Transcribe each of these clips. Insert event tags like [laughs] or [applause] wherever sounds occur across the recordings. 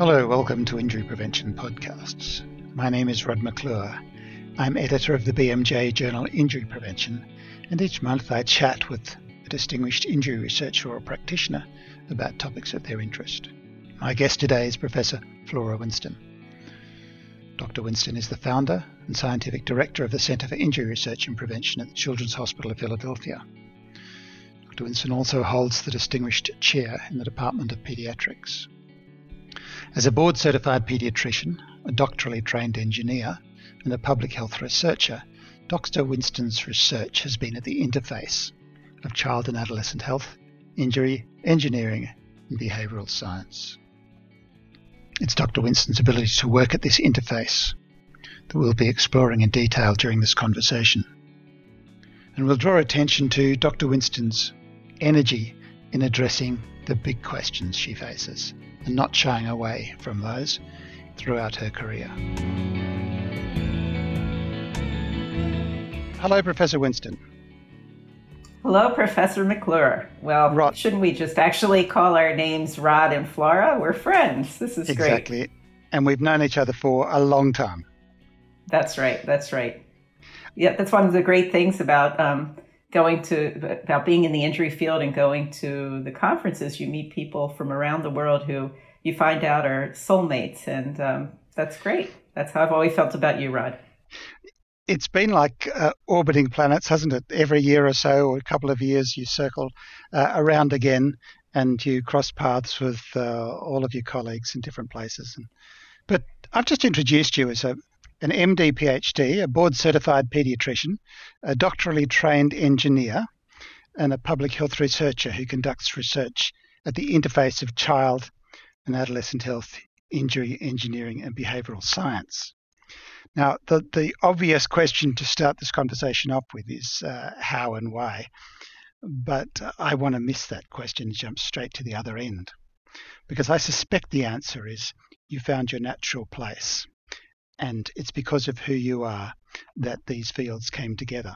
Hello, welcome to Injury Prevention Podcasts. My name is Rod McClure. I'm editor of the BMJ journal Injury Prevention, and each month I chat with a distinguished injury researcher or practitioner about topics of their interest. My guest today is Professor Flora Winston. Dr. Winston is the founder and scientific director of the Center for Injury Research and Prevention at the Children's Hospital of Philadelphia. Dr. Winston also holds the distinguished chair in the Department of Pediatrics. As a board certified pediatrician, a doctorally trained engineer, and a public health researcher, Dr. Winston's research has been at the interface of child and adolescent health, injury, engineering, and behavioural science. It's Dr. Winston's ability to work at this interface that we'll be exploring in detail during this conversation. And we'll draw attention to Dr. Winston's energy in addressing the big questions she faces and not shying away from those throughout her career. Hello, Professor Winston. Hello, Professor McClure. Well, Rod. shouldn't we just actually call our names Rod and Flora? We're friends. This is exactly. great. Exactly. And we've known each other for a long time. That's right. That's right. Yeah, that's one of the great things about um, going to about being in the injury field and going to the conferences. You meet people from around the world who you find out are soulmates, and um, that's great. That's how I've always felt about you, Rod it's been like uh, orbiting planets, hasn't it? Every year or so, or a couple of years, you circle uh, around again, and you cross paths with uh, all of your colleagues in different places. And, but I've just introduced you as a an MD PhD, a board certified pediatrician, a doctorally trained engineer, and a public health researcher who conducts research at the interface of child and adolescent health, injury engineering, and behavioral science. Now, the, the obvious question to start this conversation off with is uh, how and why. But I want to miss that question and jump straight to the other end. Because I suspect the answer is you found your natural place. And it's because of who you are that these fields came together.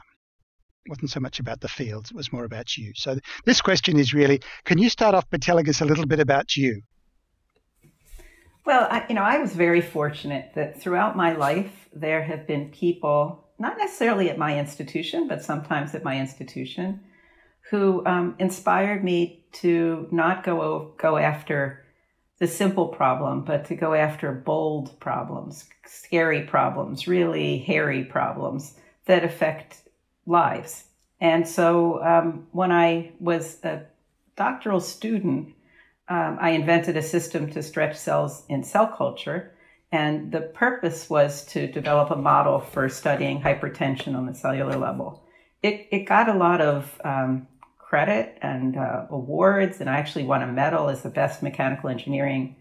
It wasn't so much about the fields, it was more about you. So this question is really can you start off by telling us a little bit about you? Well, I, you know, I was very fortunate that throughout my life, there have been people, not necessarily at my institution, but sometimes at my institution, who um, inspired me to not go, go after the simple problem, but to go after bold problems, scary problems, really hairy problems that affect lives. And so um, when I was a doctoral student, um, I invented a system to stretch cells in cell culture. And the purpose was to develop a model for studying hypertension on the cellular level. It, it got a lot of um, credit and uh, awards, and I actually won a medal as the best mechanical engineering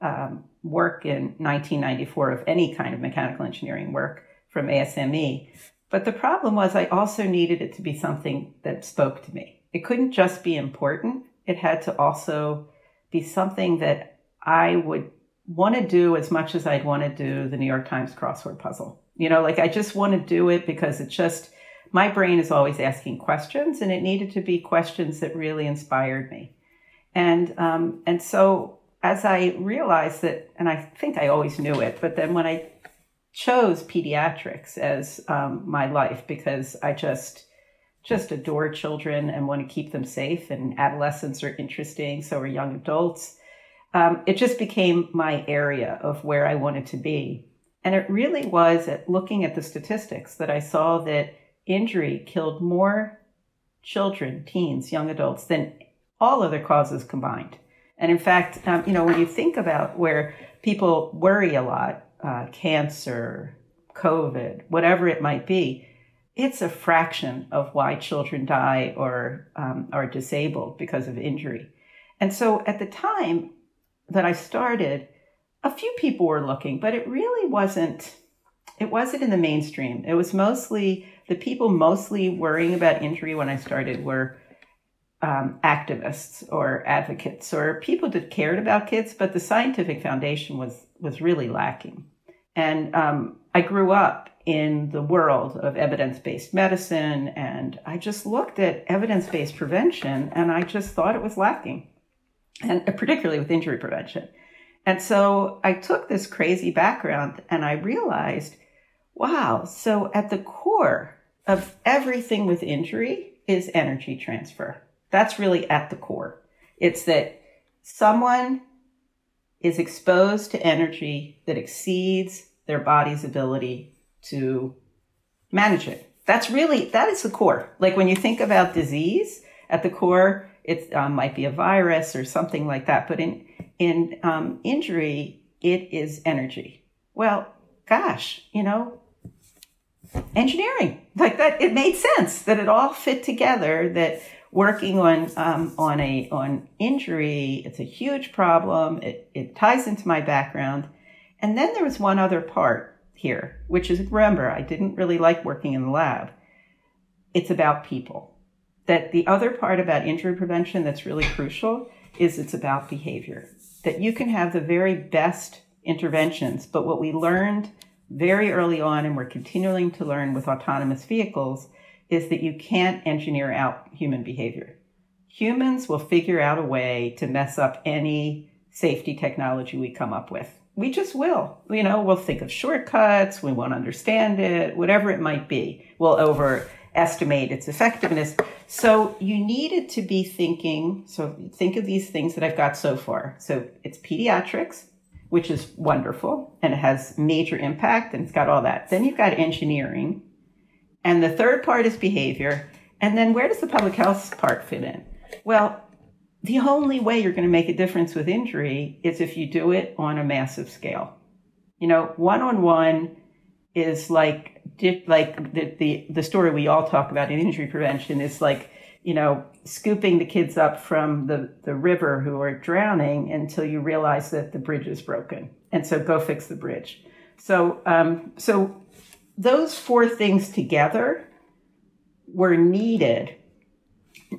um, work in 1994 of any kind of mechanical engineering work from ASME. But the problem was, I also needed it to be something that spoke to me. It couldn't just be important, it had to also be something that I would want to do as much as I'd want to do the New York Times crossword puzzle. You know, like I just want to do it because it just, my brain is always asking questions and it needed to be questions that really inspired me. And, um, and so as I realized that, and I think I always knew it, but then when I chose pediatrics as um, my life because I just, just adore children and want to keep them safe. And adolescents are interesting, so are young adults. Um, it just became my area of where I wanted to be. And it really was at looking at the statistics that I saw that injury killed more children, teens, young adults than all other causes combined. And in fact, um, you know, when you think about where people worry a lot, uh, cancer, COVID, whatever it might be, it's a fraction of why children die or um, are disabled because of injury. And so at the time that I started, a few people were looking, but it really wasn't it wasn't in the mainstream. It was mostly the people mostly worrying about injury when I started were um, activists or advocates or people that cared about kids, but the scientific foundation was was really lacking. And um, I grew up in the world of evidence based medicine. And I just looked at evidence based prevention and I just thought it was lacking, and particularly with injury prevention. And so I took this crazy background and I realized, wow, so at the core of everything with injury is energy transfer. That's really at the core. It's that someone is exposed to energy that exceeds their body's ability to manage it. That's really, that is the core. Like when you think about disease, at the core, it um, might be a virus or something like that. But in, in um, injury, it is energy. Well, gosh, you know, engineering. Like that, it made sense that it all fit together that working on um, on a on injury it's a huge problem. It, it ties into my background. And then there was one other part here which is remember i didn't really like working in the lab. It's about people. That the other part about injury prevention that's really crucial is it's about behavior. That you can have the very best interventions but what we learned very early on and we're continuing to learn with autonomous vehicles is that you can't engineer out human behavior. Humans will figure out a way to mess up any safety technology we come up with. We just will. You know, we'll think of shortcuts, we won't understand it, whatever it might be. We'll overestimate its effectiveness. So you needed to be thinking, so think of these things that I've got so far. So it's pediatrics, which is wonderful and it has major impact and it's got all that. Then you've got engineering, and the third part is behavior. And then where does the public health part fit in? Well, the only way you're going to make a difference with injury is if you do it on a massive scale. You know, one on one is like like the, the the story we all talk about in injury prevention is like you know scooping the kids up from the the river who are drowning until you realize that the bridge is broken and so go fix the bridge so um, so those four things together were needed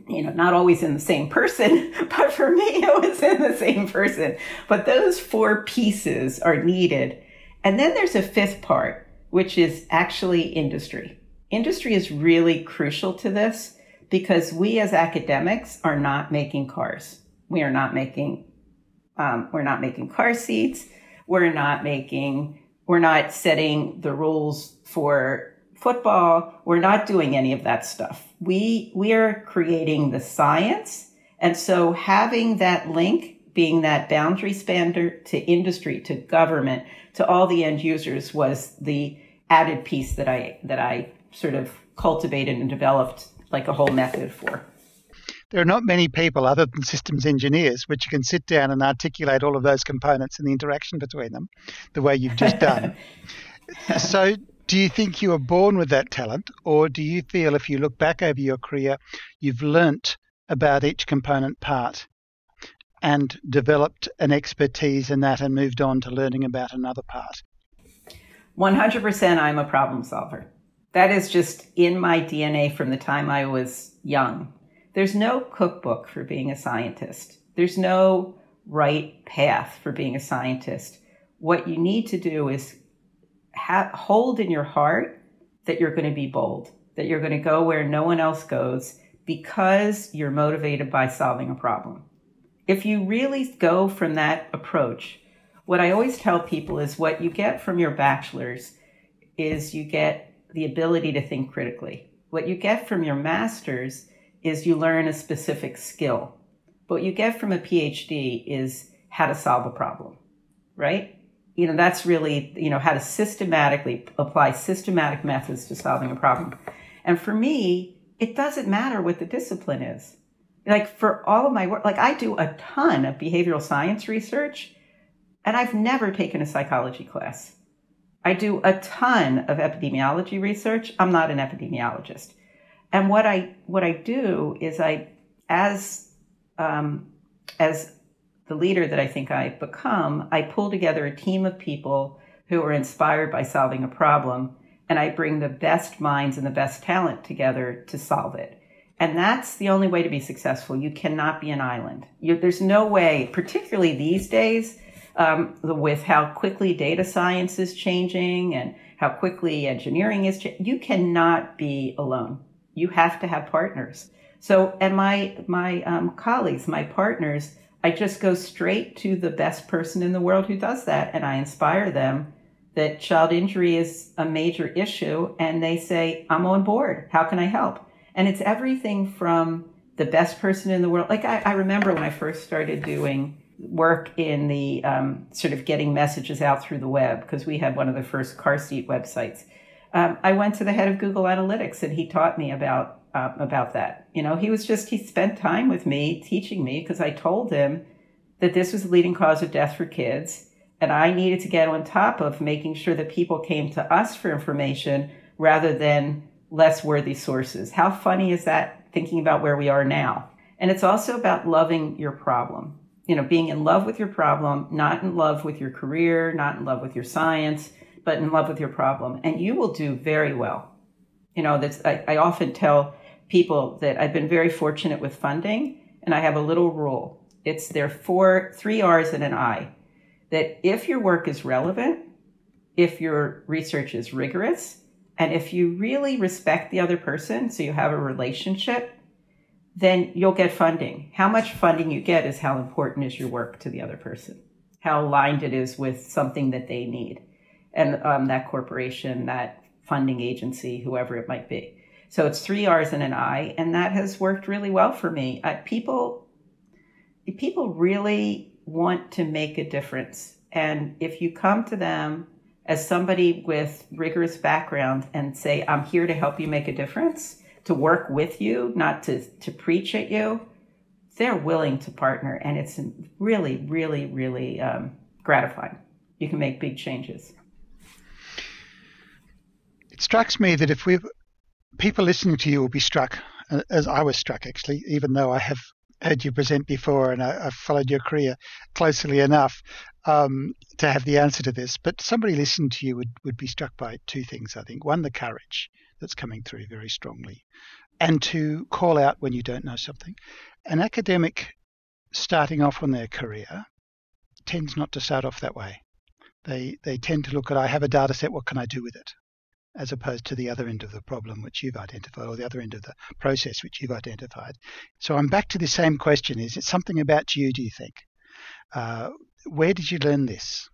you know, not always in the same person, [laughs] but for me, it was in the same person. But those four pieces are needed. And then there's a fifth part, which is actually industry. Industry is really crucial to this because we as academics are not making cars. We are not making, um, we're not making car seats. We're not making we're not setting the rules for football. We're not doing any of that stuff. We, we are creating the science. And so having that link, being that boundary spanner to industry, to government, to all the end users was the added piece that I, that I sort of cultivated and developed like a whole method for there are not many people other than systems engineers which can sit down and articulate all of those components and the interaction between them the way you've just done. [laughs] so, do you think you were born with that talent, or do you feel if you look back over your career, you've learnt about each component part and developed an expertise in that and moved on to learning about another part? 100% I'm a problem solver. That is just in my DNA from the time I was young. There's no cookbook for being a scientist. There's no right path for being a scientist. What you need to do is ha- hold in your heart that you're going to be bold, that you're going to go where no one else goes because you're motivated by solving a problem. If you really go from that approach, what I always tell people is what you get from your bachelor's is you get the ability to think critically. What you get from your master's is you learn a specific skill. What you get from a PhD is how to solve a problem, right? You know, that's really, you know, how to systematically apply systematic methods to solving a problem. And for me, it doesn't matter what the discipline is. Like for all of my work, like I do a ton of behavioral science research and I've never taken a psychology class. I do a ton of epidemiology research. I'm not an epidemiologist. And what I what I do is I, as um, as the leader that I think I've become, I pull together a team of people who are inspired by solving a problem, and I bring the best minds and the best talent together to solve it. And that's the only way to be successful. You cannot be an island. You, there's no way, particularly these days, um, with how quickly data science is changing and how quickly engineering is changing. You cannot be alone you have to have partners. So, and my my um, colleagues, my partners, I just go straight to the best person in the world who does that and I inspire them that child injury is a major issue and they say, I'm on board. How can I help? And it's everything from the best person in the world. Like I, I remember when I first started doing work in the um, sort of getting messages out through the web, because we had one of the first car seat websites. Um, I went to the head of Google Analytics and he taught me about uh, about that. You know, he was just he spent time with me teaching me because I told him that this was the leading cause of death for kids and I needed to get on top of making sure that people came to us for information rather than less worthy sources. How funny is that thinking about where we are now? And it's also about loving your problem. You know, being in love with your problem, not in love with your career, not in love with your science, but in love with your problem. And you will do very well. You know, that's, I, I often tell people that I've been very fortunate with funding and I have a little rule. It's there four, three R's and an I that if your work is relevant, if your research is rigorous, and if you really respect the other person, so you have a relationship, then you'll get funding. How much funding you get is how important is your work to the other person, how aligned it is with something that they need, and um, that corporation, that funding agency, whoever it might be. So it's three R's and an I, and that has worked really well for me. Uh, people, people really want to make a difference. And if you come to them as somebody with rigorous background and say, I'm here to help you make a difference, to work with you, not to, to preach at you, they're willing to partner. And it's really, really, really um, gratifying. You can make big changes. It strikes me that if we people listening to you will be struck, uh, as I was struck actually, even though I have heard you present before, and I, have followed your career closely enough um, to have the answer to this. But somebody listening to you would, would be struck by two things, I think. One, the courage that's coming through very strongly, and to call out when you don't know something. An academic starting off on their career tends not to start off that way. They, they tend to look at, I have a data set, what can I do with it? as opposed to the other end of the problem which you've identified or the other end of the process which you've identified. So I'm back to the same question. Is it something about you, do you think? Uh, where did you learn this?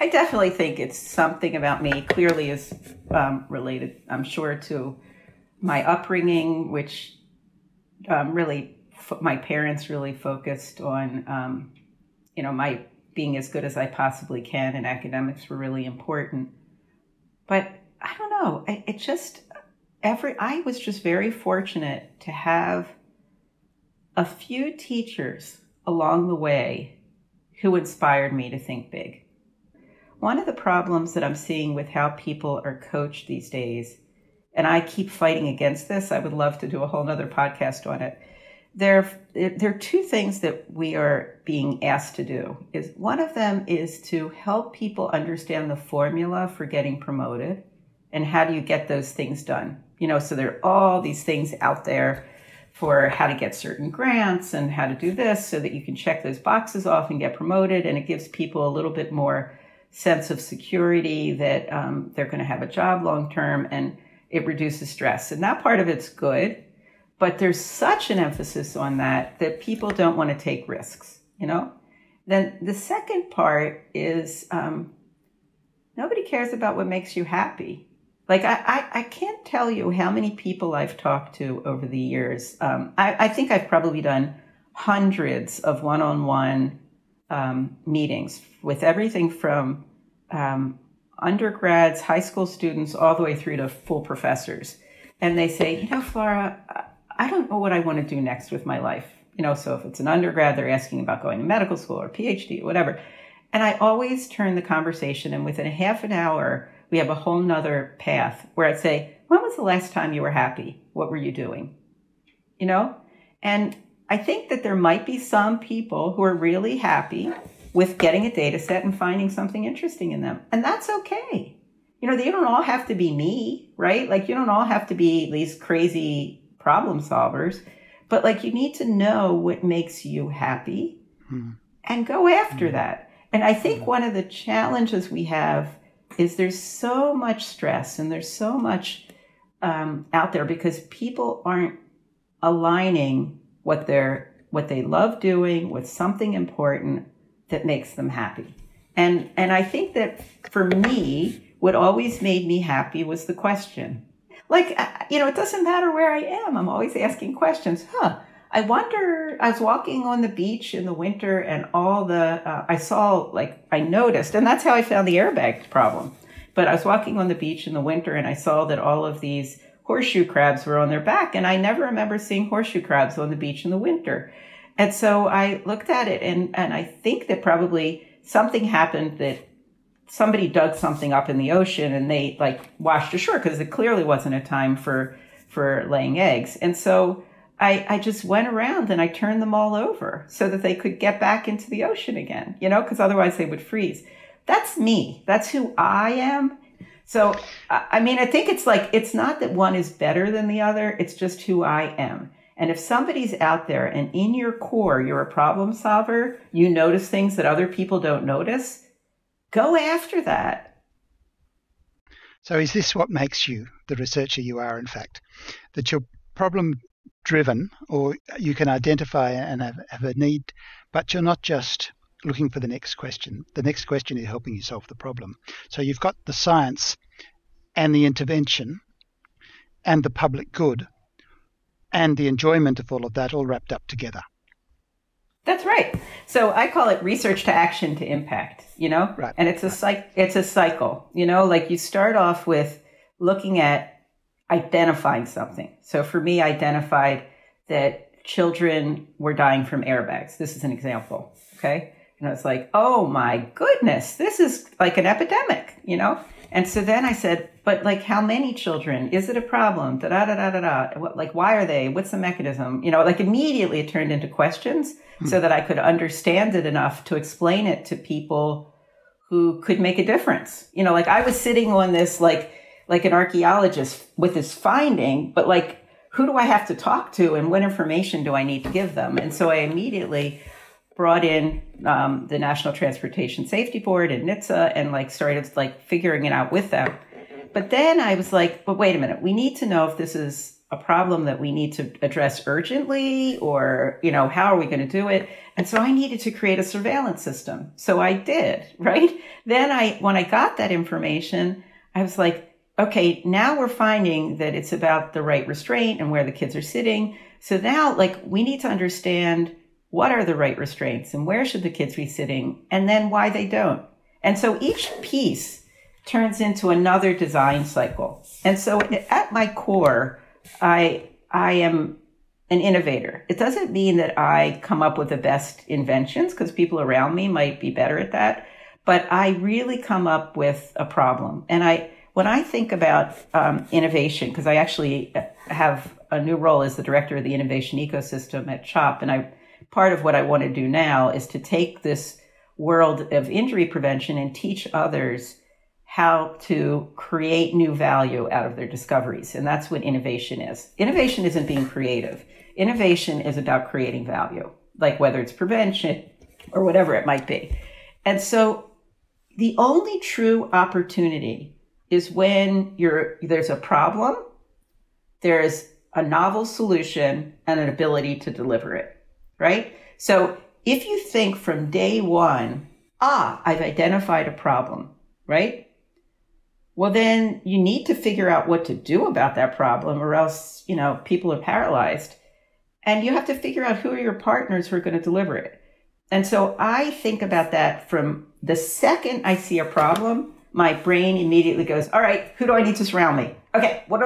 I definitely think it's something about me. Clearly, is um, related, I'm sure, to my upbringing, which um, really my parents really focused on, um, you know, my being as good as I possibly can, and academics were really important. But I don't know. It, it just every I was just very fortunate to have a few teachers along the way who inspired me to think big. One of the problems that I'm seeing with how people are coached these days, and I keep fighting against this, I would love to do a whole nother podcast on it. There, there are two things that we are being asked to do. Is one of them is to help people understand the formula for getting promoted and how do you get those things done. You know, so there are all these things out there for how to get certain grants and how to do this so that you can check those boxes off and get promoted. And it gives people a little bit more sense of security that um, they're going to have a job long term and it reduces stress. And that part of it's good. But there's such an emphasis on that that people don't want to take risks, you know? Then the second part is um, nobody cares about what makes you happy. Like, I, I, I, can't tell you how many people I've talked to over the years. Um, I, I, think I've probably done hundreds of one on one meetings with everything from um, undergrads, high school students, all the way through to full professors. And they say, you know, Flora, I don't know what I want to do next with my life. You know, so if it's an undergrad, they're asking about going to medical school or PhD or whatever. And I always turn the conversation, and within a half an hour, we have a whole nother path where I'd say, When was the last time you were happy? What were you doing? You know? And I think that there might be some people who are really happy with getting a data set and finding something interesting in them. And that's okay. You know, they don't all have to be me, right? Like, you don't all have to be these crazy problem solvers, but like you need to know what makes you happy hmm. and go after hmm. that. And I think hmm. one of the challenges we have is there's so much stress and there's so much um, out there because people aren't aligning what they're what they love doing with something important that makes them happy. And and I think that for me, what always made me happy was the question. Like uh, you know, it doesn't matter where I am. I'm always asking questions. Huh? I wonder. I was walking on the beach in the winter, and all the uh, I saw like I noticed, and that's how I found the airbag problem. But I was walking on the beach in the winter, and I saw that all of these horseshoe crabs were on their back, and I never remember seeing horseshoe crabs on the beach in the winter. And so I looked at it, and and I think that probably something happened that somebody dug something up in the ocean and they like washed ashore because it clearly wasn't a time for for laying eggs. And so I, I just went around and I turned them all over so that they could get back into the ocean again, you know, because otherwise they would freeze. That's me. That's who I am. So, I mean, I think it's like, it's not that one is better than the other. It's just who I am. And if somebody's out there and in your core, you're a problem solver, you notice things that other people don't notice, go after that. So, is this what makes you the researcher you are, in fact? That you're problem driven, or you can identify and have, have a need, but you're not just looking for the next question. The next question is helping you solve the problem. So, you've got the science and the intervention and the public good and the enjoyment of all of that all wrapped up together. That's right. So I call it research to action to impact, you know? Right. And it's a cycle it's a cycle. You know, like you start off with looking at identifying something. So for me, I identified that children were dying from airbags. This is an example. Okay. And I was like, oh my goodness, this is like an epidemic, you know? And so then I said, but like how many children? Is it a problem? Da da da da da da. Like why are they? What's the mechanism? You know, like immediately it turned into questions hmm. so that I could understand it enough to explain it to people who could make a difference. You know, like I was sitting on this like like an archaeologist with this finding, but like who do I have to talk to and what information do I need to give them? And so I immediately brought in um, the National Transportation Safety Board and NHTSA and like started like figuring it out with them. But then I was like, but wait a minute, we need to know if this is a problem that we need to address urgently or, you know, how are we going to do it? And so I needed to create a surveillance system. So I did, [laughs] right? Then I, when I got that information, I was like, okay, now we're finding that it's about the right restraint and where the kids are sitting. So now, like, we need to understand what are the right restraints and where should the kids be sitting and then why they don't. And so each piece turns into another design cycle. And so at my core, I, I am an innovator. It doesn't mean that I come up with the best inventions because people around me might be better at that. But I really come up with a problem. And I, when I think about um, innovation, because I actually have a new role as the director of the innovation ecosystem at CHOP, and I part of what I want to do now is to take this world of injury prevention and teach others how to create new value out of their discoveries. And that's what innovation is. Innovation isn't being creative. Innovation is about creating value, like whether it's prevention or whatever it might be. And so the only true opportunity is when you're, there's a problem, there's a novel solution and an ability to deliver it right? So if you think from day one, ah, I've identified a problem, right? Well, then you need to figure out what to do about that problem or else, you know, people are paralyzed. And you have to figure out who are your partners who are going to deliver it. And so I think about that from the second I see a problem, my brain immediately goes, all right, who do I need to surround me? Okay, what,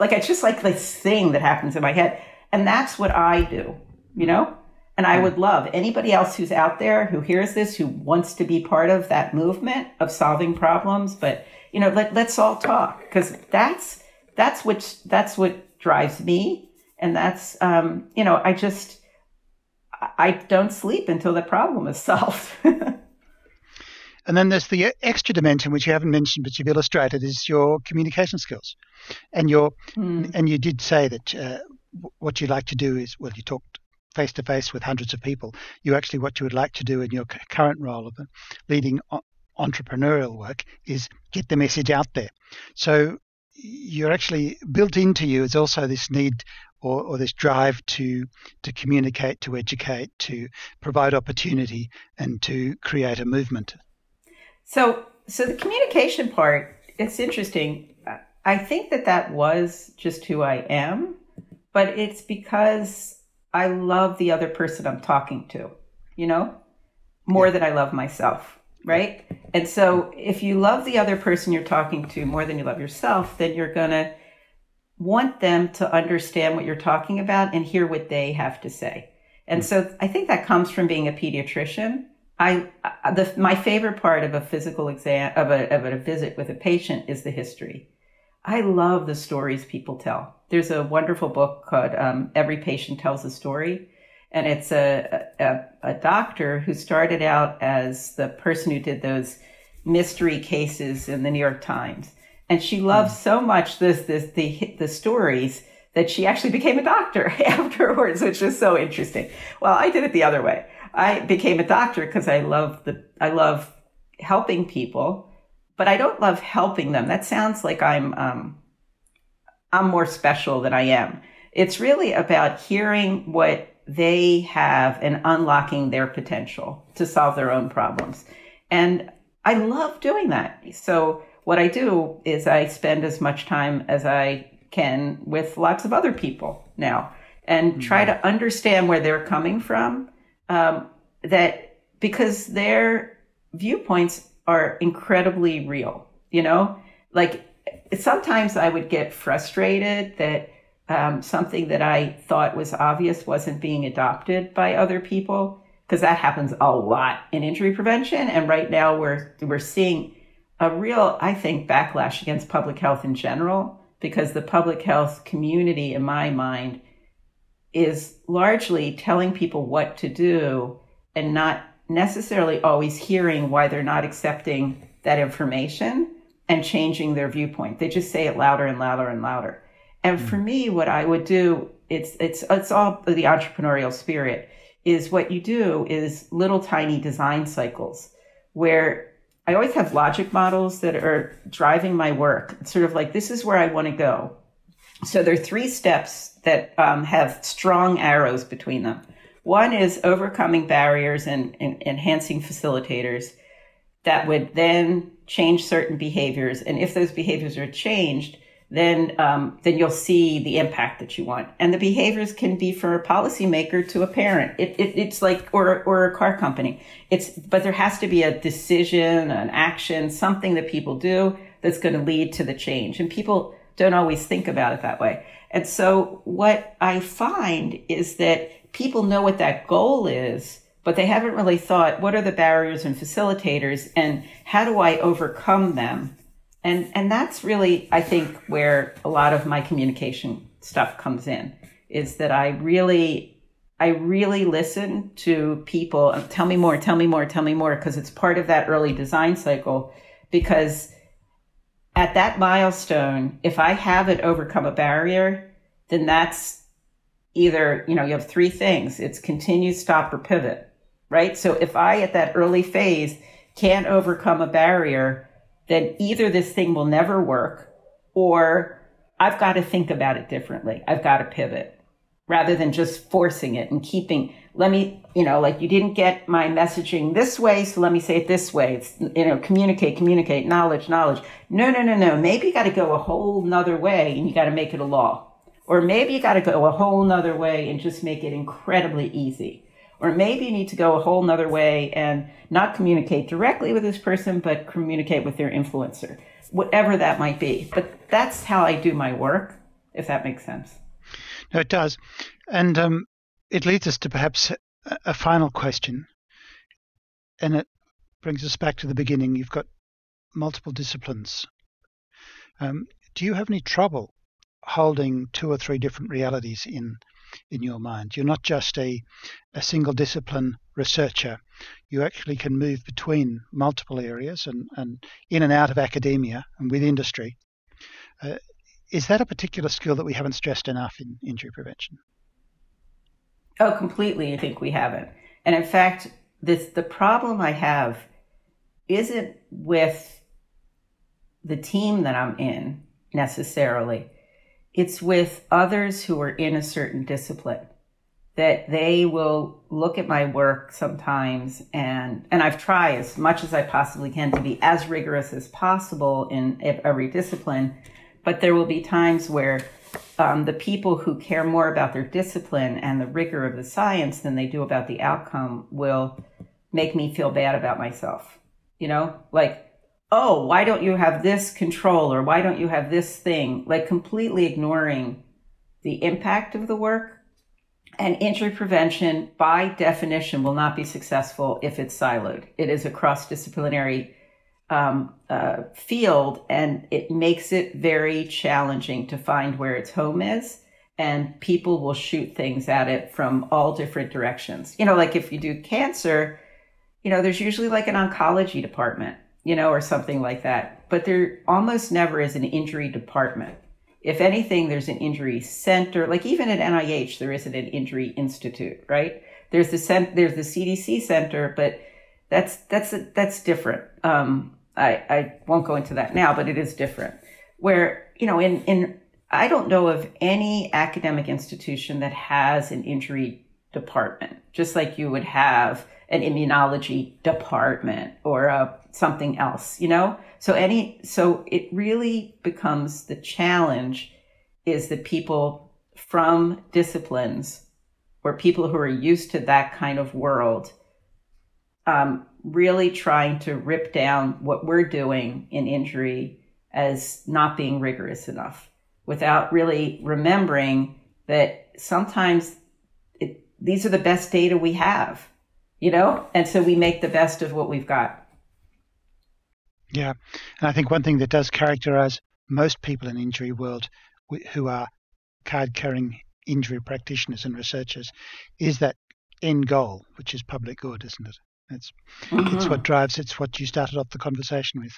like it's just like this thing that happens in my head. And that's what I do, you know? And I would love anybody else who's out there who hears this, who wants to be part of that movement of solving problems. But, you know, let, let's all talk because that's, that's what, that's what drives me. And that's, um, you know, I just, I don't sleep until the problem is [laughs] solved. and then there's the extra dimension, which you haven't mentioned, but you've illustrated, is your communication skills. And your, mm. and you did say that uh, what you like to do is, well, you talked face to face with hundreds of people. You actually, what you would like to do in your current role of uh, leading entrepreneurial work is get the message out there. So you're actually built into you is also this need or, or this drive to to communicate, to educate, to provide opportunity, and to create a movement. So, so the communication part, it's interesting. I think that that was just who I am, but it's because I love the other person I'm talking to, you know, more yeah. than I love myself, right? And so if you love the other person you're talking to more than you love yourself, then you're going to want them to understand what you're talking about and hear what they have to say. And mm. so I think that comes from being a pediatrician. I, the, my favorite part of a physical exam, of a, of a visit with a patient is the history. I love the stories people tell. There's a wonderful book called um, Every Patient Tells a Story. And it's a, a, a doctor who started out as the person who did those mystery cases in the New York Times. And she loved mm. so much this, this, the, the stories that she actually became a doctor [laughs] afterwards, which is so interesting. Well, I did it the other way. I became a doctor because I love the, I love helping people, but I don't love helping them. That sounds like I'm, um, I'm more special than I am. It's really about hearing what they have and unlocking their potential to solve their own problems. And I love doing that. So what I do is I spend as much time as I can with lots of other people now and mm-hmm. try to understand where they're coming from um, that because their viewpoints are incredibly real, you know, like sometimes I would get frustrated that um, something that I thought was obvious wasn't being adopted by other people because that happens a lot in injury prevention. And right now we're we're seeing a real, I think, backlash against public health in general because the public health community, in my mind, is largely telling people what to do and not necessarily always hearing why they're not accepting that information and changing their viewpoint. They just say it louder and louder and louder. And for mm. me, what I would do, it's, it's, it's all the entrepreneurial spirit is what you do is little tiny design cycles where I always have logic models that are driving my work. It's sort of like, this is where I want to go. So there are three steps that um, have strong arrows between them. One is overcoming barriers and, and enhancing facilitators that would then change certain behaviors. And if those behaviors are changed, then um, then you'll see the impact that you want. And the behaviors can be for a policymaker to a parent. It, it, it's like or or a car company. It's but there has to be a decision, an action, something that people do that's going to lead to the change. And people don't always think about it that way. And so what I find is that people know what that goal is, but they haven't really thought what are the barriers and facilitators and how do I overcome them? And and that's really I think where a lot of my communication stuff comes in is that I really I really listen to people um, tell me more, tell me more, tell me more because it's part of that early design cycle because at that milestone, if I haven't overcome a barrier, then that's either, you know, you have three things. It's continue, stop, or pivot, right? So if I at that early phase can't overcome a barrier, then either this thing will never work or I've got to think about it differently. I've got to pivot rather than just forcing it and keeping, let me, you know, like you didn't get my messaging this way, so let me say it this way. It's, you know, communicate, communicate, knowledge, knowledge. No, no, no, no. Maybe you got to go a whole nother way and you got to make it a law. Or maybe you got to go a whole nother way and just make it incredibly easy. Or maybe you need to go a whole nother way and not communicate directly with this person, but communicate with their influencer, whatever that might be. But that's how I do my work, if that makes sense. No, it does. And um, it leads us to perhaps a final question. And it brings us back to the beginning. You've got multiple disciplines. Um, do you have any trouble holding two or three different realities in in your mind. You're not just a, a single discipline researcher. You actually can move between multiple areas and, and in and out of academia and with industry. Uh, is that a particular skill that we haven't stressed enough in injury prevention? Oh, completely. I think we haven't. And in fact, this the problem I have isn't with the team that I'm in necessarily it's with others who are in a certain discipline that they will look at my work sometimes and and I've tried as much as I possibly can to be as rigorous as possible in every discipline but there will be times where um, the people who care more about their discipline and the rigor of the science than they do about the outcome will make me feel bad about myself you know? Like oh why don't you have this control or why don't you have this thing like completely ignoring the impact of the work and injury prevention, by definition, will not be successful if it's siloed. It is a cross disciplinary um, uh, field, and it makes it very challenging to find where its home is. And people will shoot things at it from all different directions. You know, like if you do cancer, you know, there's usually like an oncology department, you know, or something like that. But there almost never is an injury department if anything, there's an injury center. Like even at NIH, there isn't an injury institute, right? There's the cent- there's the CDC center, but that's that's that's different. Um, I I won't go into that now, but it is different. Where you know, in in I don't know of any academic institution that has an injury department, just like you would have an immunology department or a something else, you know? So any so it really becomes the challenge is that people from disciplines or people who are used to that kind of world um, really trying to rip down what we're doing in injury as not being rigorous enough without really remembering that sometimes it, these are the best data we have, you know? And so we make the best of what we've got. Yeah, and I think one thing that does characterize most people in injury world who are card-carrying injury practitioners and researchers is that end goal, which is public good, isn't it? It's mm-hmm. it's what drives. It's what you started off the conversation with,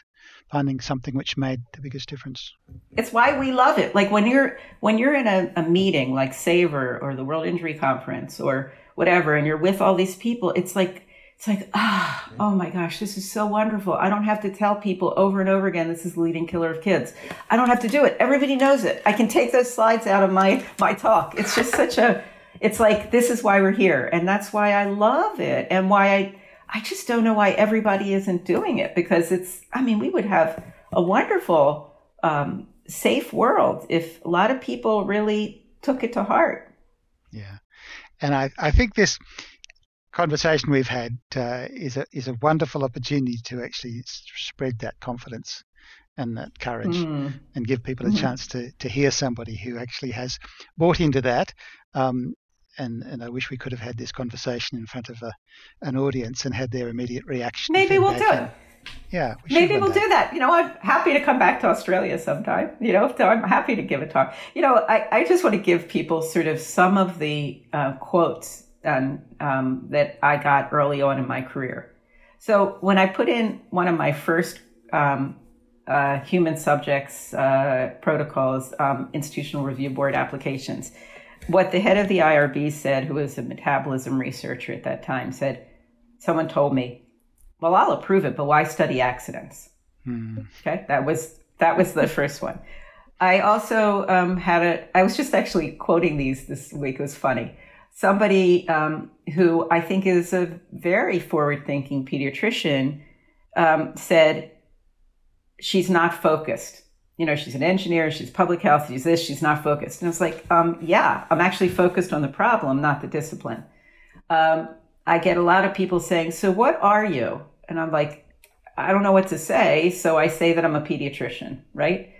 finding something which made the biggest difference. It's why we love it. Like when you're when you're in a, a meeting like SAVIR or the World Injury Conference or whatever, and you're with all these people, it's like it's like, ah, oh my gosh, this is so wonderful. I don't have to tell people over and over again, this is the leading killer of kids. I don't have to do it. Everybody knows it. I can take those slides out of my, my talk. It's just such a, it's like, this is why we're here. And that's why I love it and why I, I just don't know why everybody isn't doing it because it's, I mean, we would have a wonderful, um, safe world if a lot of people really took it to heart. Yeah. And I, I think this, conversation we've had uh, is a is a wonderful opportunity to actually spread that confidence and that courage mm. and give people a mm. chance to to hear somebody who actually has bought into that. Um, and, and I wish we could have had this conversation in front of a, an audience and had their immediate reaction. Maybe we'll do it. Yeah, we maybe we'll do that. You know, I'm happy to come back to Australia sometime. You know, so I'm happy to give a talk. You know, I, I just want to give people sort of some of the uh, quotes um, that I got early on in my career. So when I put in one of my first um, uh, human subjects uh, protocols, um, institutional review board applications, what the head of the IRB said, who was a metabolism researcher at that time, said, someone told me, well, I'll approve it, but why study accidents? Hmm. Okay, that was that was the first one. I also um, had a. I was just actually quoting these this week. It was funny somebody um, who I think is a very forward thinking pediatrician um, said she's not focused. You know, she's an engineer, she's public health, she's this, she's not focused. And I was like, um, yeah, I'm actually focused on the problem, not the discipline. Um, I get a lot of people saying, so what are you? And I'm like, I don't know what to say. So I say that I'm a pediatrician, right?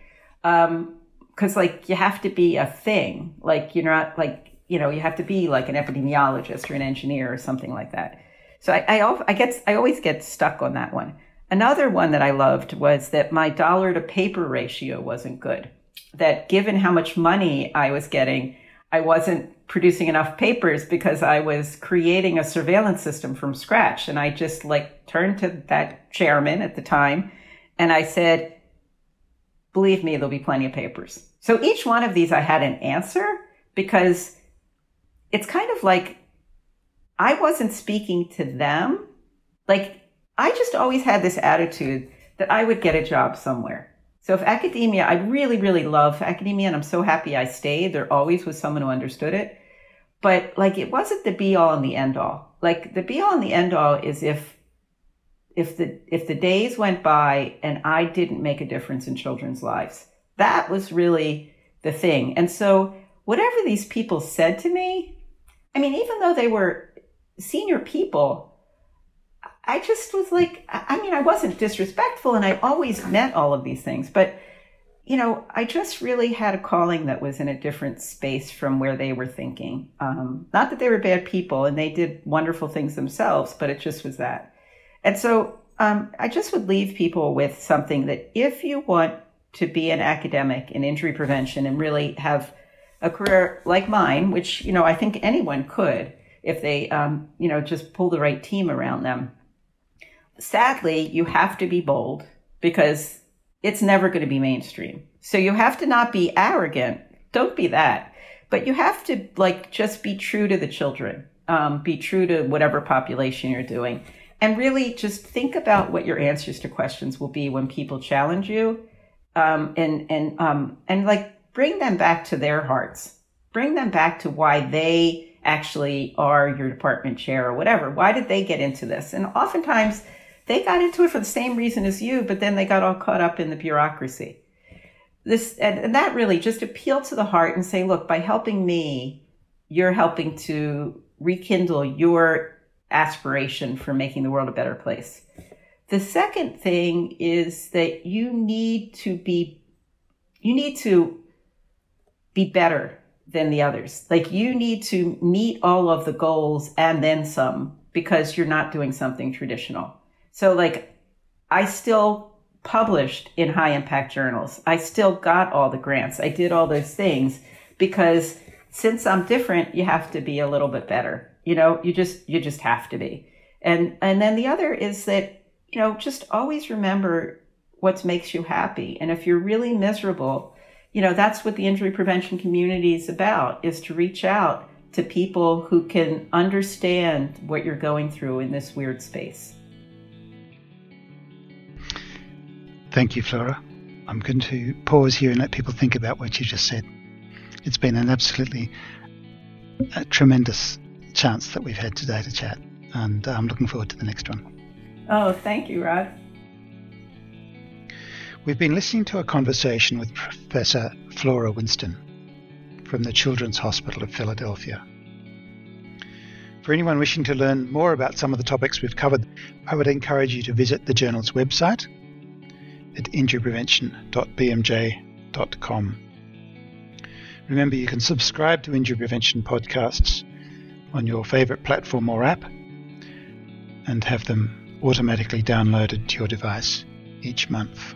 Because, um, like, you have to be a thing. Like, you're not like, you know, you have to be like an epidemiologist or an engineer or something like that. So I, I, I get, I always get stuck on that one. Another one that I loved was that my dollar to paper ratio wasn't good. That given how much money I was getting, I wasn't producing enough papers because I was creating a surveillance system from scratch. And I just like turned to that chairman at the time and I said, believe me, there'll be plenty of papers. So each one of these I had an answer because it's kind of like I wasn't speaking to them. Like I just always had this attitude that I would get a job somewhere. So if academia, I really, really love academia and I'm so happy I stayed. There always was someone who understood it. But like it wasn't the be all and the end all. Like the be all and the end all is if if the if the days went by and I didn't make a difference in children's lives. That was really the thing. And so whatever these people said to me, I mean, even though they were senior people, I just was like, I mean, I wasn't disrespectful and I always meant all of these things, but you know, I just really had a calling that was in a different space from where they were thinking. Um, not that they were bad people and they did wonderful things themselves, but it just was that. And so um, I just would leave people with something that if you want to be an academic in injury prevention and really have a career like mine, which, you know, I think anyone could if they, um, you know, just pull the right team around them sadly, you have to be bold because it's never going to be mainstream. So you have to not be arrogant. Don't be that. But you have to like just be true to the children, um, be true to whatever population you're doing, and really just think about what your answers to questions will be when people challenge you, um, and and um, and like bring them back to their hearts, bring them back to why they actually are your department chair or whatever. Why did they get into this? And oftentimes they got into it for the same reason as you, but then they got all caught up in the bureaucracy. This and, and that really just appeal to the heart and say, look, by helping me, you're helping to rekindle your aspiration for making the world a better place. The second thing is that you need to be you need to be better than the others. Like you need to meet all of the goals and then some because you're not doing something traditional. So like I still published in high impact journals. I still got all the grants. I did all those things because since I'm different, you have to be a little bit better. You know, you just you just have to be. And and then the other is that, you know, just always remember what makes you happy. And if you're really miserable, you know, that's what the injury prevention community is about is to reach out to people who can understand what you're going through in this weird space. Thank you, Flaura. I'm going to pause here and let people think about what you just said. It's been an absolutely a tremendous chance that we've had today to chat, and uh, I'm looking forward to the next one. Oh, thank you, Rod. We've been listening to a conversation with Professor Flaura Winston from the Children's Hospital of Philadelphia. For anyone wishing to learn more about some of the topics we've covered, I would encourage you to visit the journal's website, at injuryprevention.bmj.com. Remember, you can subscribe to Injury Prevention podcasts on your favourite platform or app and have them automatically downloaded to your device each month.